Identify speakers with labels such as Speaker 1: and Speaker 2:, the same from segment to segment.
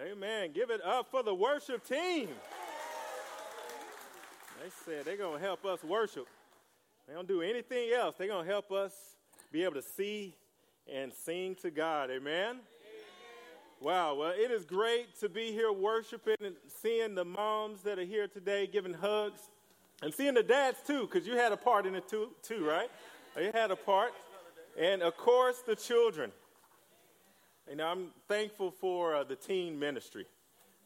Speaker 1: Amen. Give it up for the worship team. They said they're going to help us worship. They don't do anything else. They're going to help us be able to see and sing to God. Amen? Amen? Wow. Well, it is great to be here worshiping and seeing the moms that are here today giving hugs and seeing the dads too, because you had a part in it too, too, right? You had a part. And of course, the children. You know, I'm thankful for uh, the teen ministry.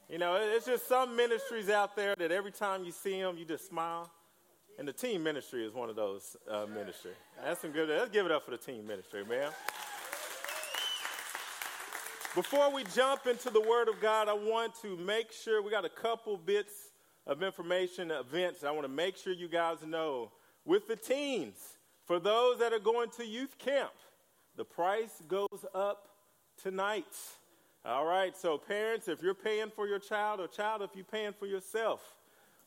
Speaker 1: You know, it's just some ministries out there that every time you see them, you just smile. And the teen ministry is one of those uh, ministry. That's some good. Let's give it up for the teen ministry, man. Before we jump into the Word of God, I want to make sure we got a couple bits of information, events. I want to make sure you guys know with the teens, for those that are going to youth camp, the price goes up tonight. All right, so parents, if you're paying for your child, or child, if you're paying for yourself,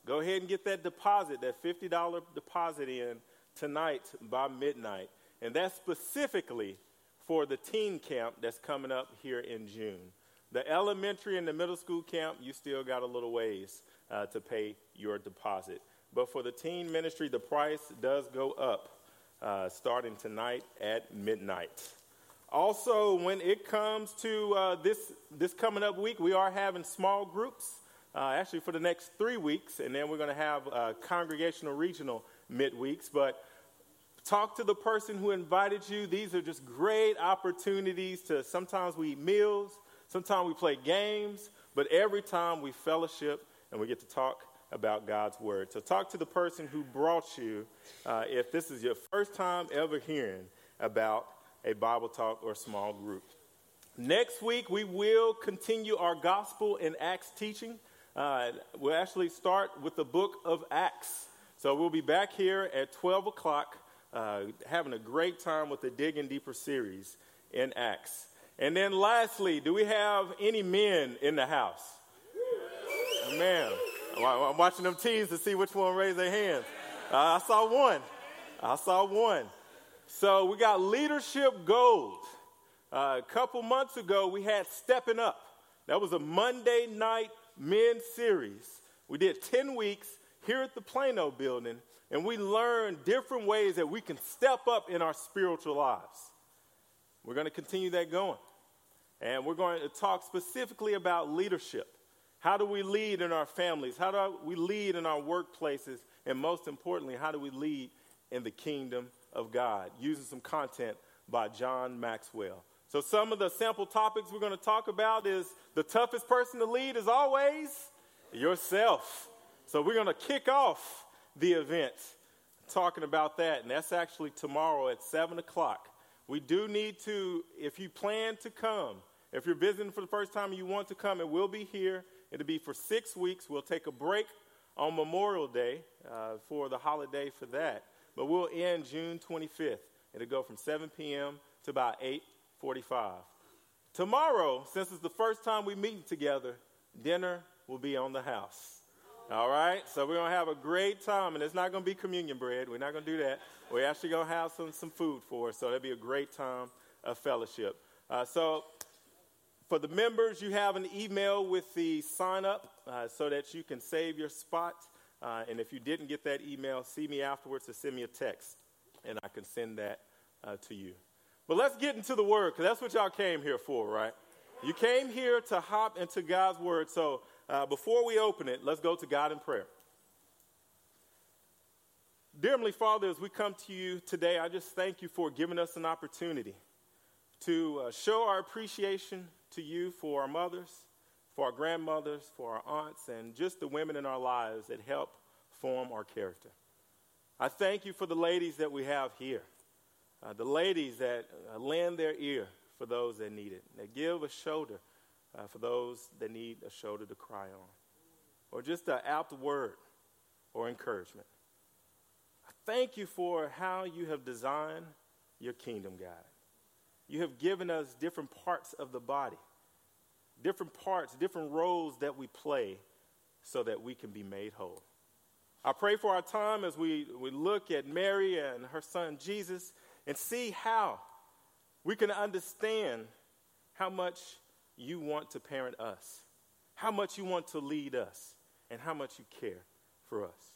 Speaker 1: go ahead and get that deposit, that $50 deposit in tonight by midnight. And that's specifically for the teen camp that's coming up here in June. The elementary and the middle school camp, you still got a little ways uh, to pay your deposit. But for the teen ministry, the price does go up uh, starting tonight at midnight. Also, when it comes to uh, this, this coming up week, we are having small groups, uh, actually for the next three weeks, and then we're going to have uh, congregational regional midweeks. But talk to the person who invited you. These are just great opportunities to sometimes we eat meals, sometimes we play games, but every time we fellowship and we get to talk about God's word. So talk to the person who brought you uh, if this is your first time ever hearing about a Bible talk or small group. Next week, we will continue our gospel in Acts teaching. Uh, we'll actually start with the book of Acts. So we'll be back here at 12 o'clock, uh, having a great time with the Digging Deeper series in Acts. And then lastly, do we have any men in the house? Man, I'm watching them teens to see which one raised their hands. Uh, I saw one. I saw one. So we got leadership gold. Uh, a couple months ago, we had Stepping Up. That was a Monday night men's series. We did 10 weeks here at the Plano building, and we learned different ways that we can step up in our spiritual lives. We're going to continue that going. And we're going to talk specifically about leadership. How do we lead in our families? How do we lead in our workplaces? And most importantly, how do we lead in the kingdom of God, using some content by John Maxwell. So, some of the sample topics we're going to talk about is the toughest person to lead is always yourself. So, we're going to kick off the event talking about that, and that's actually tomorrow at 7 o'clock. We do need to, if you plan to come, if you're visiting for the first time and you want to come, it will be here. It'll be for six weeks. We'll take a break on Memorial Day uh, for the holiday for that. But we'll end June 25th. It'll go from 7 p.m. to about 8:45. Tomorrow, since it's the first time we meet together, dinner will be on the house. All right? So we're to have a great time, and it's not to be communion bread. We're not to do that. We're actually to have some, some food for us, so it'll be a great time of fellowship. Uh, so for the members, you have an email with the sign up uh, so that you can save your spot. Uh, and if you didn't get that email, see me afterwards or send me a text, and I can send that uh, to you. But let's get into the Word, because that's what y'all came here for, right? You came here to hop into God's Word. So uh, before we open it, let's go to God in prayer. Dear Heavenly Father, as we come to you today, I just thank you for giving us an opportunity to uh, show our appreciation to you for our mothers for our grandmothers, for our aunts, and just the women in our lives that help form our character. I thank you for the ladies that we have here, uh, the ladies that uh, lend their ear for those that need it, that give a shoulder uh, for those that need a shoulder to cry on, or just an apt word or encouragement. I thank you for how you have designed your kingdom, God. You have given us different parts of the body different parts, different roles that we play so that we can be made whole. I pray for our time as we, we look at Mary and her son Jesus and see how we can understand how much you want to parent us. how much you want to lead us and how much you care for us.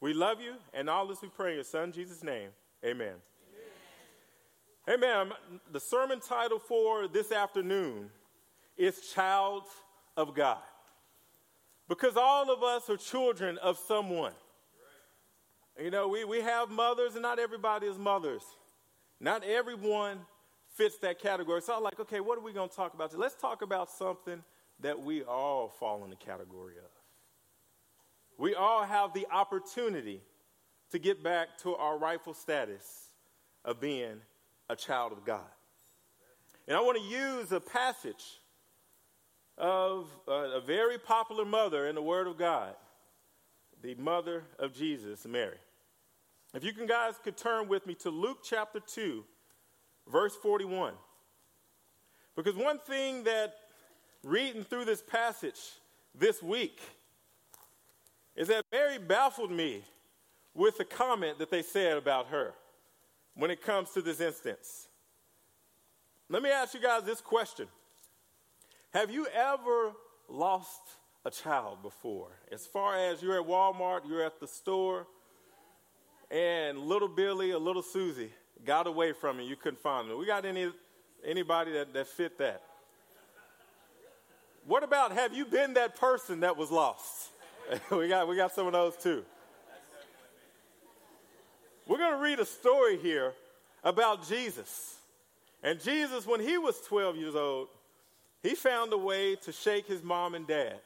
Speaker 1: We love you, and all this we pray in your Son, Jesus' name. Amen. Amen. Amen. The sermon title for this afternoon is Child of God. Because all of us are children of someone. You know, we, we have mothers, and not everybody is mothers. Not everyone fits that category. So I'm like, okay, what are we going to talk about? Today? Let's talk about something that we all fall in the category of. We all have the opportunity to get back to our rightful status of being a child of God. And I want to use a passage of a, very popular mother in the Word of God, the mother of Jesus, Mary. If you can, guys, could turn with me to Luke chapter 2, verse 41. Because one thing that reading through this passage this week is that Mary baffled me with the comment that they said about her when it comes to this instance. Let me ask you guys this question Have you ever lost a child before? As far as you're at Walmart, you're at the store, and little Billy or little Susie got away from you, you couldn't find them. We got any anybody that, that fit that? What about have you been that person that was lost? we got we got some of those too. We're going to read a story here about Jesus. And Jesus, when he was 12 years old, he found a way to shake his mom and dad.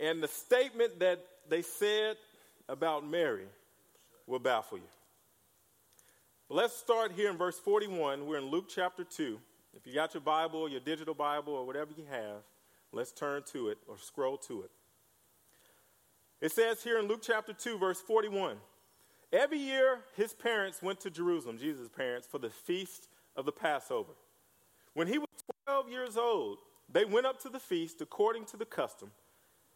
Speaker 1: And the statement that they said about Mary will baffle you. But let's start here in verse 41. We're in Luke chapter 2. If you got your Bible, your digital Bible, or whatever you have, let's turn to it or scroll to it. It says here in Luke chapter 2, verse 41 Every year, his parents went to Jerusalem, Jesus' parents, for the feast of the Passover. When he was 12 years old, they went up to the feast according to the custom.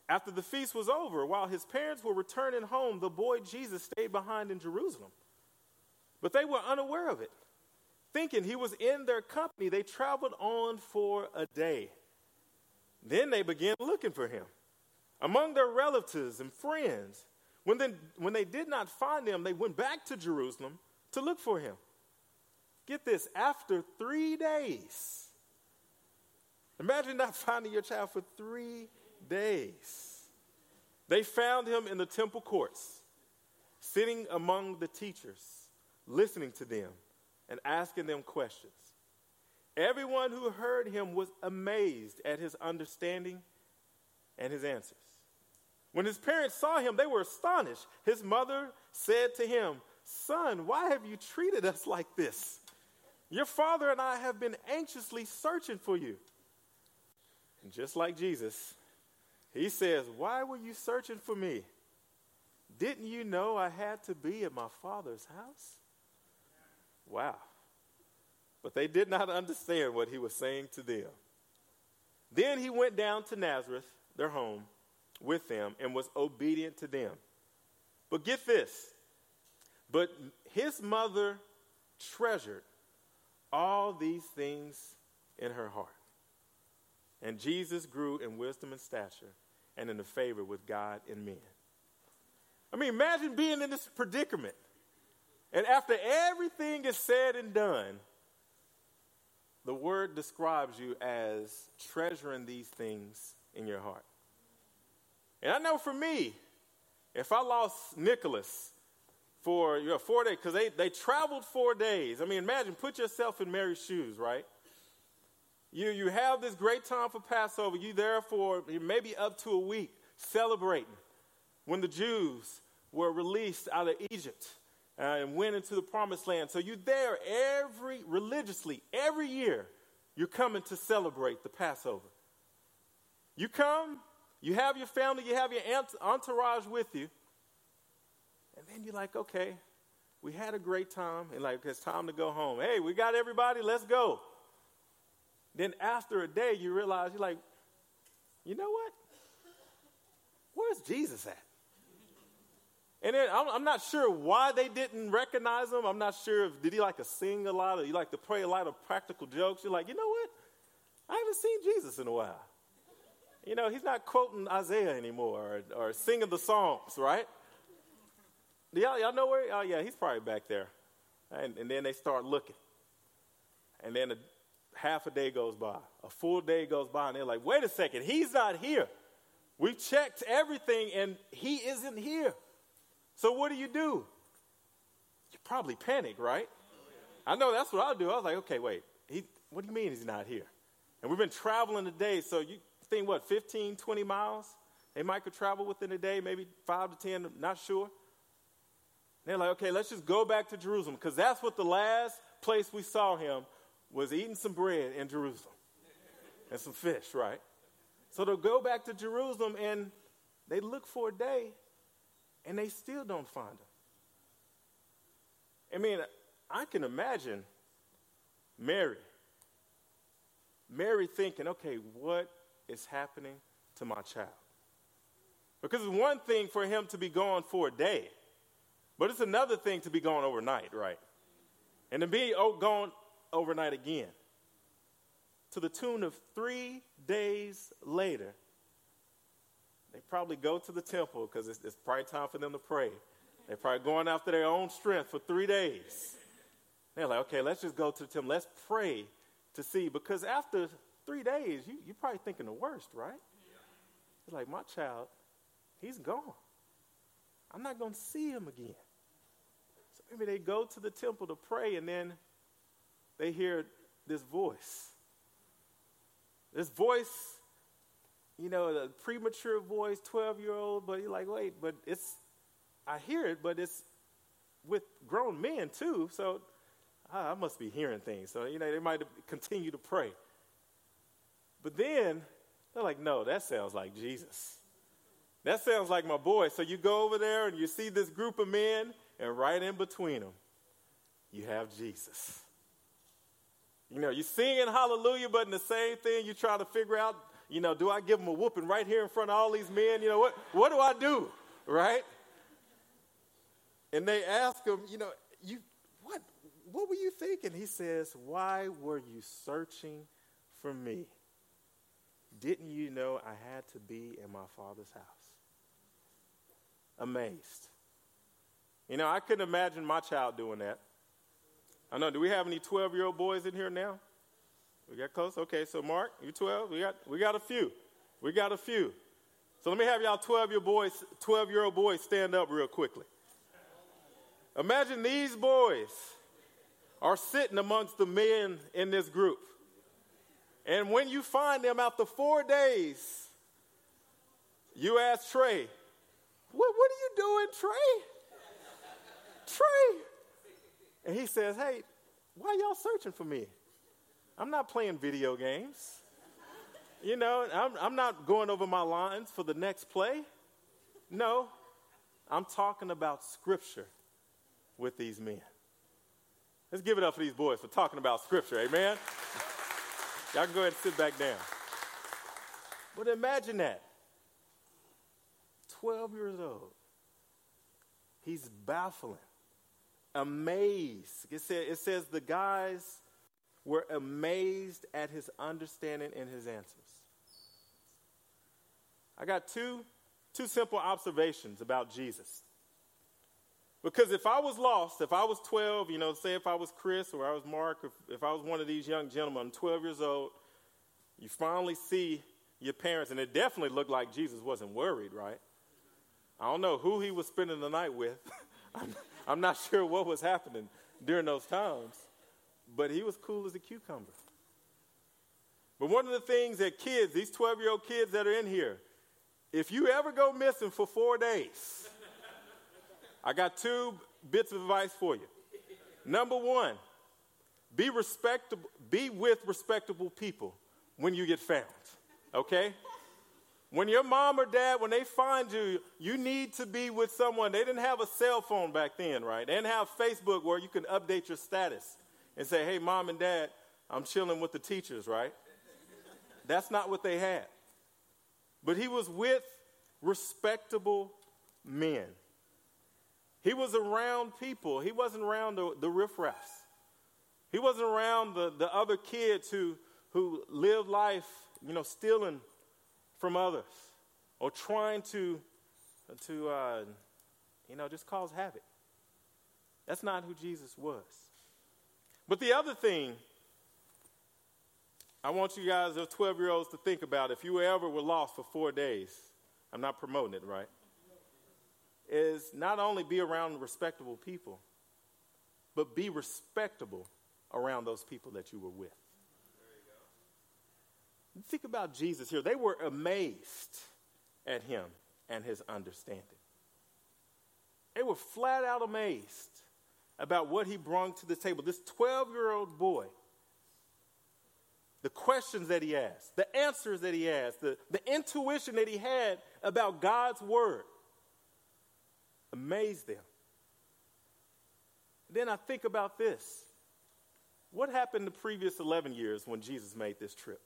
Speaker 1: After the feast was over, while his parents were returning home, the boy Jesus stayed behind in Jerusalem. But they were unaware of it. Thinking he was in their company, they traveled on for a day. Then they began looking for him among their relatives and friends. When they, when they did not find him, they went back to Jerusalem to look for him. Get this, after three days. Imagine not finding your child for three days. They found him in the temple courts, sitting among the teachers, listening to them and asking them questions. Everyone who heard him was amazed at his understanding and his answers. When his parents saw him, they were astonished. His mother said to him, Son, why have you treated us like this? Your father and I have been anxiously searching for you. Just like Jesus, he says, Why were you searching for me? Didn't you know I had to be at my father's house? Wow. But they did not understand what he was saying to them. Then he went down to Nazareth, their home with them and was obedient to them. But get this. But his mother treasured all these things in her heart. And Jesus grew in wisdom and stature and in the favor with God and men. I mean, imagine being in this predicament. And after everything is said and done, the word describes you as treasuring these things in your heart. And I know for me, if I lost Nicholas for you know, four days, because they, they traveled four days. I mean, imagine, put yourself in Mary's shoes, right? You, you have this great time for Passover. You there for maybe up to a week celebrating when the Jews were released out of Egypt uh, and went into the promised land. So you're there every, religiously, every year, you're coming to celebrate the Passover. You come, you have your family, you have your entourage with you. And then you're like, okay, we had a great time, and like, it's time to go home. Hey, we got everybody, let's go. Then after a day, you realize you're like, you know what? Where's Jesus at? And then I'm, I'm, not sure why they didn't recognize him. I'm not sure if did he like to sing a lot or you like to play a lot of practical jokes. You're like, you know what? I haven't seen Jesus in a while. You know, he's not quoting Isaiah anymore or, or singing the Psalms, right? Y'all, y'all know where? Oh, yeah, he's probably back there. And, and then they start looking. And then half a day goes by, a full day goes by, and they're like, wait a second, he's not here. We've checked everything, and he isn't here. So what do you do? You probably panic, right? I know that's what I'll do. I was like, okay, wait, he, what do you mean he's not here? And we've been traveling today, so you think what, 15, 20 miles? They might could travel within a day, maybe five to 10, not sure. They're like, okay, let's just go back to Jerusalem because that's what the last place we saw him was eating some bread in Jerusalem and some fish, right? So they'll go back to Jerusalem and they look for a day and they still don't find him. I mean, I can imagine Mary. Mary thinking, okay, what is happening to my child? Because it's one thing for him to be gone for a day. But it's another thing to be gone overnight, right? And to be oh, gone overnight again. To the tune of three days later, they probably go to the temple because it's, it's, probably time for them to pray. They're probably going after their own strength for three days. They're like, okay, let's just go to the temple. Let's pray to see. Because after three days, you, you're probably thinking the worst, right? It's like, my child, he's gone. I'm not going to see him again. So maybe they go to the temple to pray and then they hear this voice. This voice, you know, the premature voice, 12 year old, but you're like, wait, but it's, I hear it, but it's with grown men too. So ah, I must be hearing things. So, you know, they might continue to pray. But then they're like, no, that sounds like Jesus. That sounds like my boy. So you go over there and you see this group of men, and right in between them, you have Jesus. You know, you're singing hallelujah, but in the same thing, you're trying to figure out, you know, do I give them a whooping right here in front of all these men? You know, what, what do I do? Right? And they ask him, you know, you, what, what were you thinking? He says, Why were you searching for me? Didn't you know I had to be in my father's house? amazed. You know, I couldn't imagine my child doing that. I know. Do we have any 12 year old boys in here now? We got close? Okay, so Mark, you 12? We got, we got a few. We got a few. So let me have y'all 12 year boys, 12 year old boys stand up real quickly. Imagine these boys are sitting amongst the men in this group. And when you find them after four days, you ask Trey, what, what are you doing, Trey? Trey. And he says, Hey, why y'all searching for me? I'm not playing video games. You know, I'm, I'm not going over my lines for the next play. No, I'm talking about scripture with these men. Let's give it up for these boys for talking about scripture, amen? Y'all can go ahead and sit back down. But imagine that. 12 years old. He's baffling, amazed. It, says, it says the guys were amazed at his understanding and his answers. I got two, two simple observations about Jesus. Because if I was lost, if I was 12, you know, say if I was Chris or I was Mark, if, if I was one of these young gentlemen, I'm 12 years old, you finally see your parents, and it definitely looked like Jesus wasn't worried, right? I don't know who he was spending the night with. I'm, not sure what was happening during those times, but he was cool as a cucumber. But one of the things that kids, these 12 year old kids that are in here, if you ever go missing for four days, I got two bits of advice for you. Number one, be respectable, be with respectable people when you get found. Okay? When your mom or dad, when they find you, you need to be with someone. They didn't have a cell phone back then, right? They didn't have Facebook where you can update your status and say, hey, mom and dad, I'm chilling with the teachers, right? That's not what they had. But he was with respectable men. He was around people. He wasn't around the, the riffraffs. He wasn't around the, the other kids who, who lived life, you know, stealing from others or trying to, to uh, you know, just cause havoc. That's not who Jesus was. But the other thing I want you guys, those 12 year olds, to think about if you ever were lost for four days, I'm not promoting it, right? Is not only be around respectable people, but be respectable around those people that you were with. Think about Jesus here. They were amazed at him and his understanding. They were flat out amazed about what he brought to the table. This 12 year old boy, the questions that he asked, the answers that he asked, the, the intuition that he had about God's word amazed them. Then I think about this. What happened the previous 11 years when Jesus made this trip?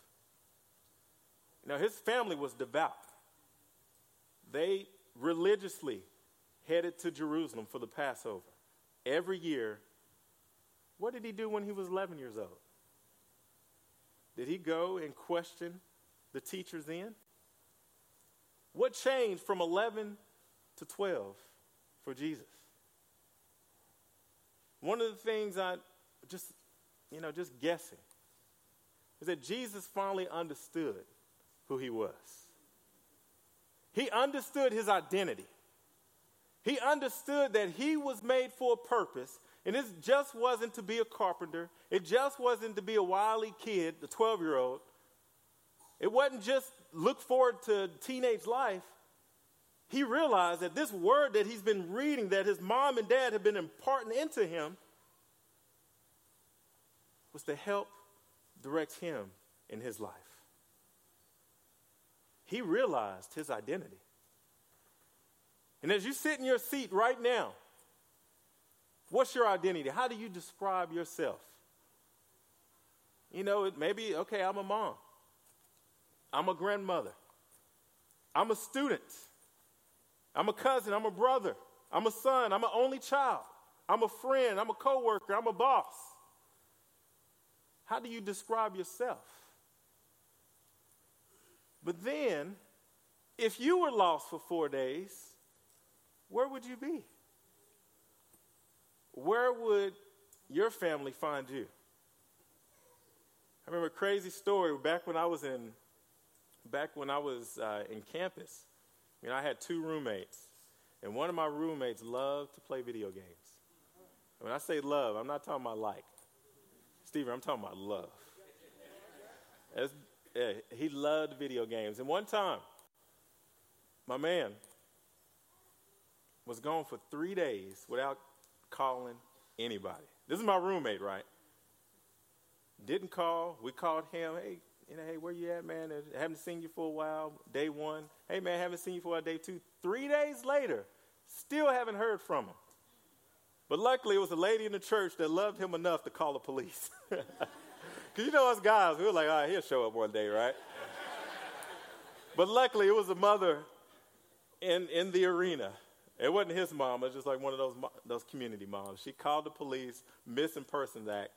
Speaker 1: Now, his family was devout. They religiously headed to Jerusalem for the Passover every year. What did he do when he was 11 years old? Did he go and question the teachers then? What changed from 11 to 12 for Jesus? One of the things I just, you know, just guessing is that Jesus finally understood who he was. He understood his identity. He understood that he was made for a purpose, and it just wasn't to be a carpenter. It just wasn't to be a wily kid, the 12 year old. It wasn't just look forward to teenage life. He realized that this word that he's been reading, that his mom and dad had been imparting into him, was to help direct him in his life. He realized his identity. And as you sit in your seat right now, what's your identity? How do you describe yourself? You know, it maybe, okay, I'm a mom, I'm a grandmother, I'm a student, I'm a cousin, I'm a brother, I'm a son, I'm an only child, I'm a friend, I'm a coworker, I'm a boss. How do you describe yourself? But then, if you were lost for four days, where would you be? Where would your family find you? I remember a crazy story back when I was in, back when I was uh, in campus. You know, I had two roommates, and one of my roommates loved to play video games. When I say love, I'm not talking about like. Steven, I'm talking about love. Yeah, he loved video games. And one time, my man, was gone for three days without calling anybody. This is my roommate, right? Didn't call. We called him. Hey, you know, hey, where you at, man? I haven't seen you for a while. Day one. Hey, man, haven't seen you for a day two. Three days later, still haven't heard from him. But luckily, it was a lady in the church that loved him enough to call the police. Because you know us guys, we were like, all right, he'll show up one day, right? but luckily, it was a mother in, in the arena it wasn't his mom. It was just like one of those those community moms. She called the police, missing persons act,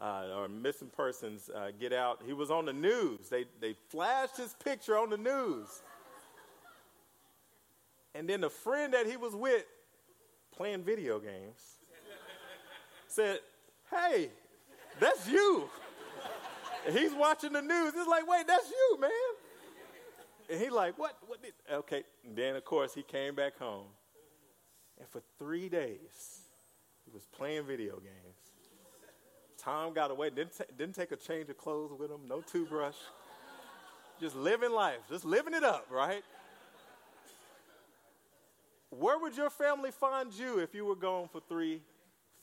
Speaker 1: uh, or missing persons uh, get out. He was on the news. They they flashed his picture on the news. And then the friend that he was with, playing video games, said, "Hey, that's you." He's watching the news. It's like, wait, that's you, man. And he's like, what? What did? Okay. And then of course he came back home, and for three days he was playing video games. Tom got away. Didn't ta- didn't take a change of clothes with him. No toothbrush. just living life. Just living it up, right? Where would your family find you if you were gone for three,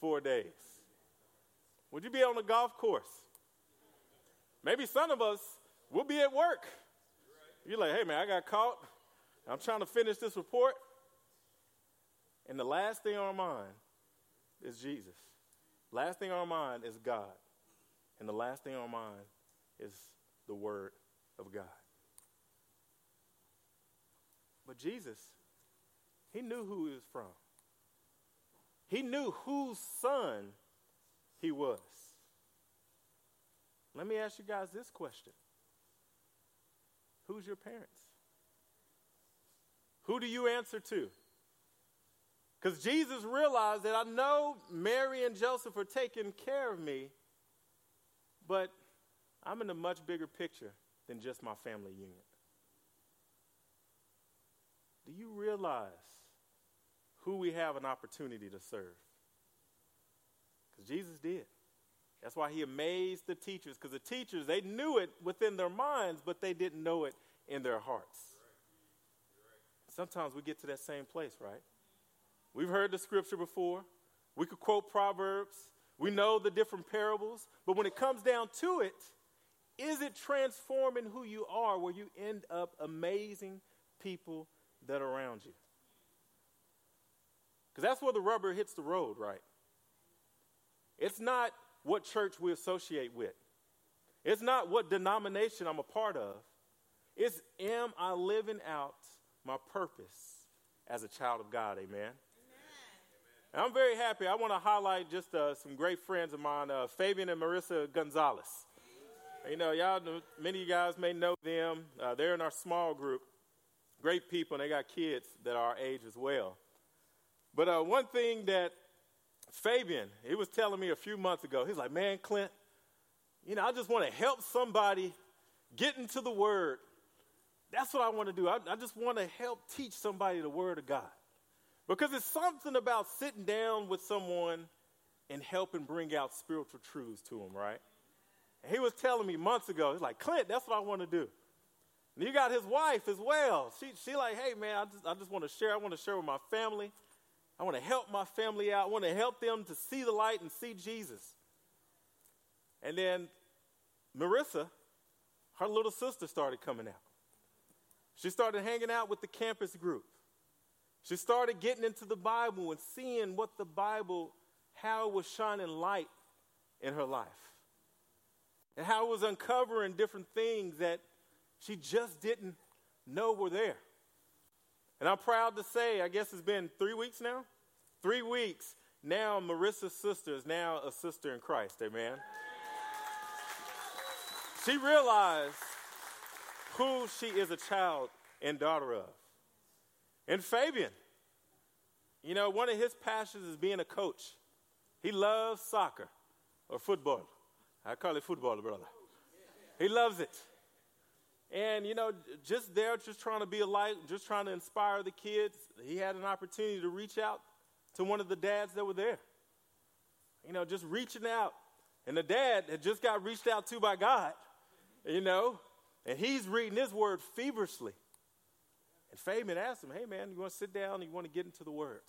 Speaker 1: four days? Would you be on the golf course? Maybe some of us will be at work. You're like, hey, man, I got caught. I'm trying to finish this report. And the last thing on our mind is Jesus. Last thing on our mind is God. And the last thing on our mind is the Word of God. But Jesus, he knew who he was from. He knew whose son he was. Let me ask you guys this question Who's your parents? Who do you answer to? Because Jesus realized that I know Mary and Joseph are taking care of me, but I'm in a much bigger picture than just my family unit. Do you realize who we have an opportunity to serve? Because Jesus did. That's why he amazed the teachers, because the teachers, they knew it within their minds, but they didn't know it in their hearts. Sometimes we get to that same place, right? We've heard the scripture before. We could quote Proverbs. We know the different parables. But when it comes down to it, is it transforming who you are where you end up amazing people that are around you? Because that's where the rubber hits the road, right? It's not what church we associate with, it's not what denomination I'm a part of. It's am I living out my purpose as a child of God? Amen. And I'm very happy. I want to highlight just uh, some great friends of mine, uh, Fabian and Marissa Gonzalez. You know, y'all, many of you guys may know them. Uh, they're in our small group. Great people, and they got kids that are our age as well. But uh, one thing that Fabian, he was telling me a few months ago, he's like, man, Clint, you know, I just want to help somebody get into the Word. That's what I want to do. I, I just want to help teach somebody the Word of God. Because it's something about sitting down with someone and helping bring out spiritual truths to them, right? And he was telling me months ago, he's like, Clint, that's what I want to do. And you got his wife as well. She, she like, hey, man, I just, I just want to share. I want to share with my family. I want to help my family out. I want to help them to see the light and see Jesus. And then Marissa, her little sister, started coming out. She started hanging out with the campus group. She started getting into the Bible and seeing what the Bible, how it was shining light in her life. And how it was uncovering different things that she just didn't know were there. And I'm proud to say, I guess it's been three weeks now? Three weeks. Now, Marissa's sister is now a sister in Christ. Amen. She realized who she is a child and daughter of. And Fabian, you know, one of his passions is being a coach. He loves soccer or football. I call it football, brother. He loves it. And, you know, just there, just trying to be a light, just trying to inspire the kids, he had an opportunity to reach out to one of the dads that were there. You know, just reaching out. And the dad had just got reached out to by God, you know, and he's reading his word feverishly. And Fabian asked him, Hey, man, you want to sit down? You want to get into the word?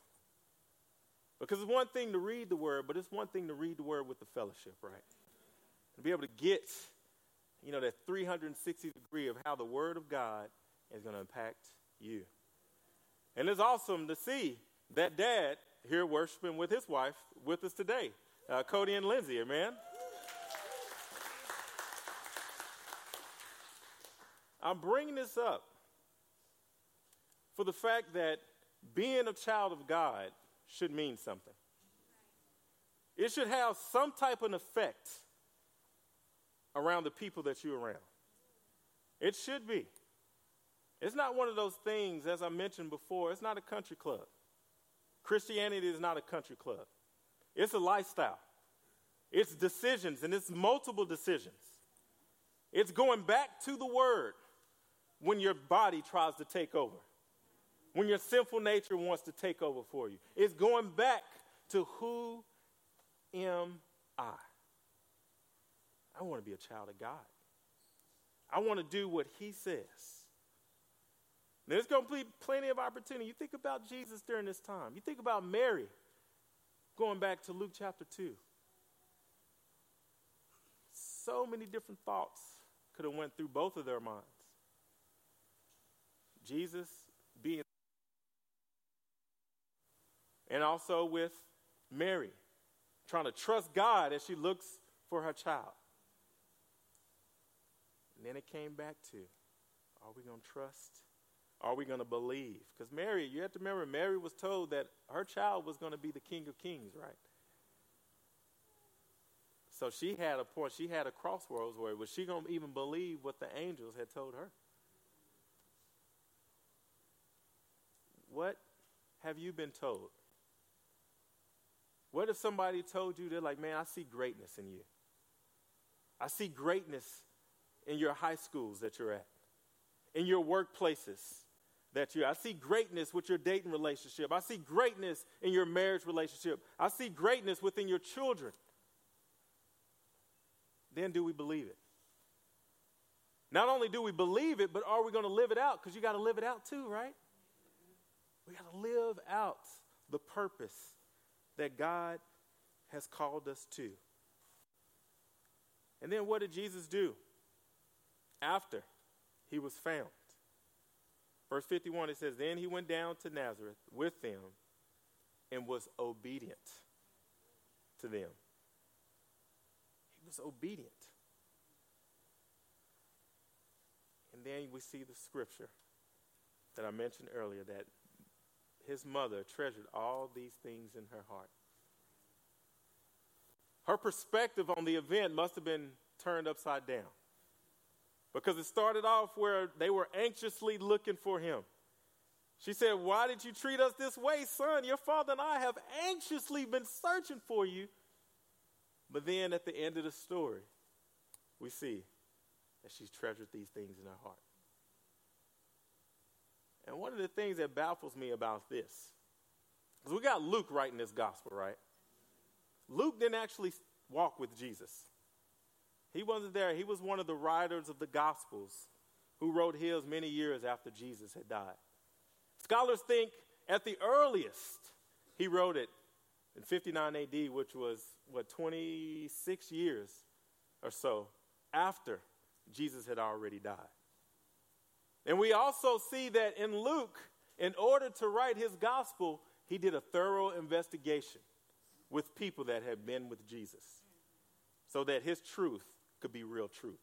Speaker 1: Because it's one thing to read the word, but it's one thing to read the word with the fellowship, right? To be able to get you know, that 360 degree of how the Word of God is going to impact you. And it's awesome to see that dad here worshiping with his wife with us today, uh, Cody and Lindsay, amen? I'm bringing this up for the fact that being a child of God should mean something. It should have some type of effect around the people that you're around. It should be. It's not one of those things, as I mentioned before, it's not a country club. Christianity is not a country club, it's a lifestyle. It's decisions, and it's multiple decisions. It's going back to the Word when your body tries to take over, when your sinful nature wants to take over for you. It's going back to who am I? I want to be a child of God. I want to do what He says. There's going to be plenty of opportunity. You think about Jesus during this time. You think about Mary, going back to Luke chapter 2. So many different thoughts could have went through both of their minds. Jesus being and also with Mary, trying to trust God as she looks for her child. And then it came back to are we going to trust? Are we going to believe? Because Mary, you have to remember, Mary was told that her child was going to be the King of Kings, right? So she had a point. She had a crossroads where was she going to even believe what the angels had told her? What have you been told? What if somebody told you they're like, man, I see greatness in you? I see greatness in your high schools that you're at, in your workplaces that you're I see greatness with your dating relationship. I see greatness in your marriage relationship. I see greatness within your children. Then do we believe it? Not only do we believe it, but are we going to live it out? Because you got to live it out too, right? We got to live out the purpose that God has called us to. And then what did Jesus do after he was found? Verse 51 it says, Then he went down to Nazareth with them and was obedient to them. He was obedient. And then we see the scripture that I mentioned earlier that his mother treasured all these things in her heart. Her perspective on the event must have been turned upside down because it started off where they were anxiously looking for him. She said, Why did you treat us this way, son? Your father and I have anxiously been searching for you. But then at the end of the story, we see that she's treasured these things in her heart. And one of the things that baffles me about this, because we got Luke writing this gospel, right? Luke didn't actually walk with Jesus. He wasn't there. He was one of the writers of the gospels who wrote his many years after Jesus had died. Scholars think at the earliest he wrote it in 59 AD, which was, what, 26 years or so after Jesus had already died. And we also see that in Luke, in order to write his gospel, he did a thorough investigation with people that had been with Jesus so that his truth could be real truth.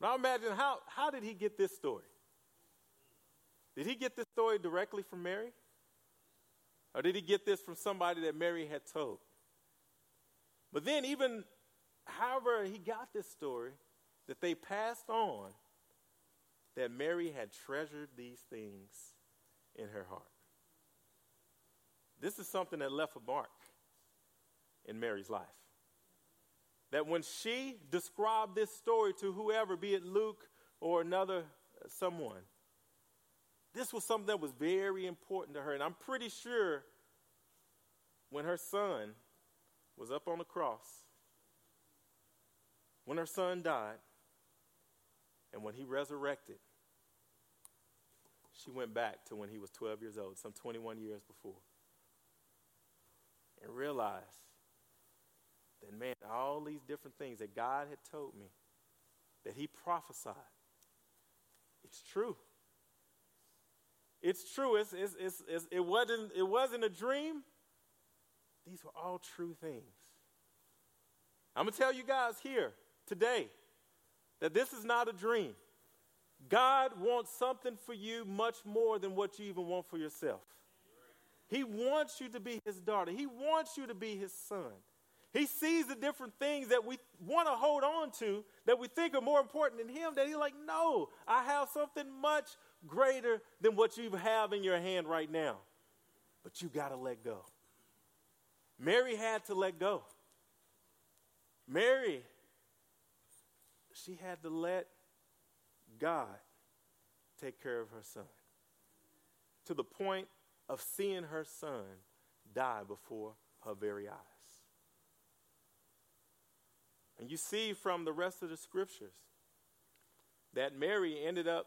Speaker 1: Now imagine how, how did he get this story? Did he get this story directly from Mary? Or did he get this from somebody that Mary had told? But then, even however he got this story, that they passed on that Mary had treasured these things in her heart. This is something that left a mark in Mary's life. That when she described this story to whoever, be it Luke or another uh, someone, this was something that was very important to her. And I'm pretty sure when her son was up on the cross, when her son died, and when he resurrected, she went back to when he was 12 years old, some 21 years before, and realized that, man, all these different things that God had told me, that he prophesied, it's true. It's true. It's, it's, it's, it, wasn't, it wasn't a dream. These were all true things. I'm going to tell you guys here today that this is not a dream. God wants something for you much more than what you even want for yourself. He wants you to be his daughter, He wants you to be his son. He sees the different things that we want to hold on to that we think are more important than him. That he's like, no, I have something much greater than what you have in your hand right now. But you got to let go. Mary had to let go. Mary she had to let God take care of her son to the point of seeing her son die before her very eyes. And you see from the rest of the scriptures that Mary ended up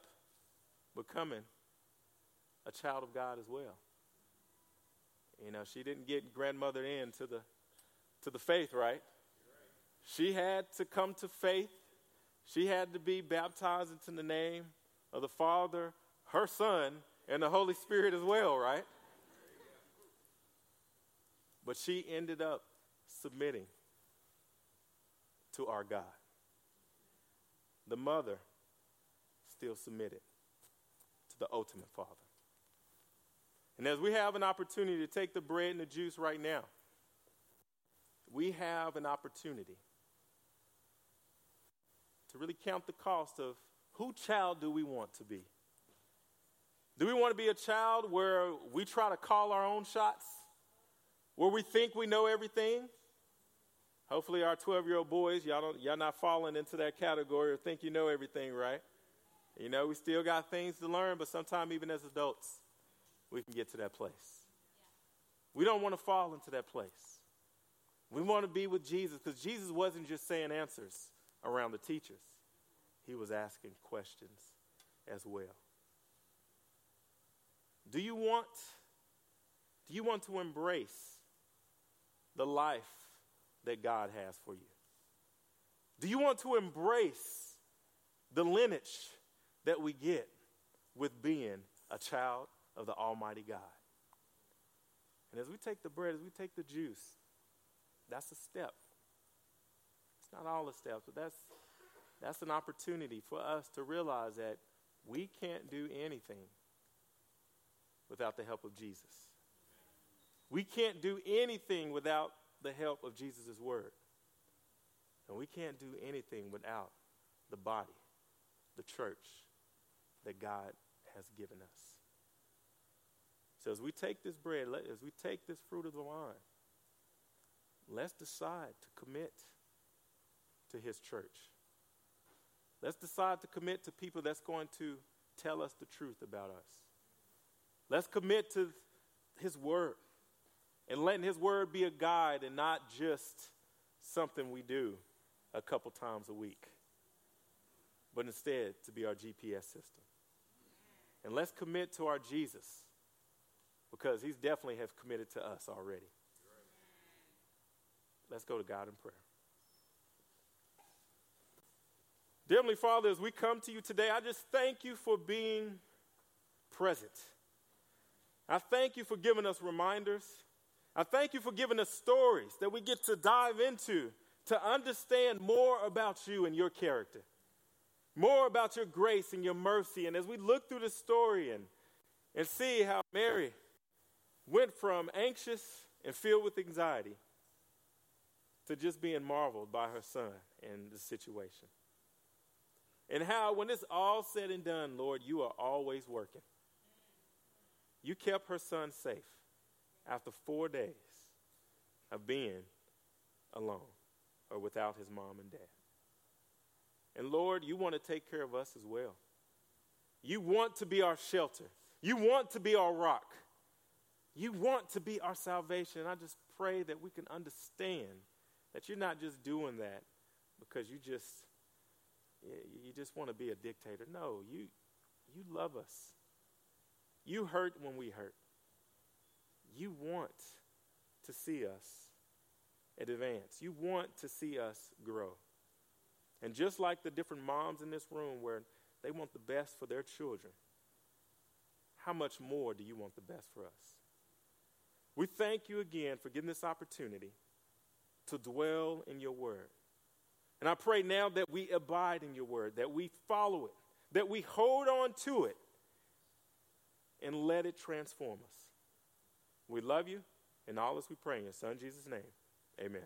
Speaker 1: becoming a child of God as well. You know, she didn't get grandmother into the to the faith, right? She had to come to faith she had to be baptized into the name of the Father, her Son, and the Holy Spirit as well, right? But she ended up submitting to our God. The mother still submitted to the ultimate Father. And as we have an opportunity to take the bread and the juice right now, we have an opportunity to really count the cost of who child do we want to be? Do we want to be a child where we try to call our own shots? Where we think we know everything? Hopefully, our 12 year old boys, y'all, don't, y'all not falling into that category or think you know everything, right? You know, we still got things to learn, but sometimes, even as adults, we can get to that place. We don't want to fall into that place. We want to be with Jesus because Jesus wasn't just saying answers around the teachers, he was asking questions as well. Do you want do you want to embrace the life that God has for you? Do you want to embrace the lineage that we get with being a child of the Almighty God? And as we take the bread, as we take the juice, that's a step. It's not all the steps, but that's that's an opportunity for us to realize that we can't do anything without the help of Jesus. We can't do anything without the help of Jesus' word. And we can't do anything without the body, the church that God has given us. So as we take this bread, as we take this fruit of the vine, let's decide to commit to his church. Let's decide to commit to people that's going to tell us the truth about us. Let's commit to His Word and letting His Word be a guide and not just something we do a couple times a week, but instead to be our GPS system. And let's commit to our Jesus because He's definitely have committed to us already. Let's go to God in prayer. Heavenly Father, as we come to you today, I just thank you for being present. I thank you for giving us reminders. I thank you for giving us stories that we get to dive into to understand more about you and your character, more about your grace and your mercy. And as we look through the story and, and see how Mary went from anxious and filled with anxiety to just being marveled by her son and the situation. And how, when it's all said and done, Lord, you are always working. You kept her son safe after four days of being alone or without his mom and dad. And Lord, you want to take care of us as well. You want to be our shelter. You want to be our rock. You want to be our salvation. I just pray that we can understand that you're not just doing that because you just you just want to be a dictator. No, you you love us. You hurt when we hurt. You want to see us advance. You want to see us grow. And just like the different moms in this room where they want the best for their children, how much more do you want the best for us? We thank you again for giving this opportunity to dwell in your word. And I pray now that we abide in your word, that we follow it, that we hold on to it, and let it transform us. We love you, and all this we pray in your Son Jesus' name. Amen.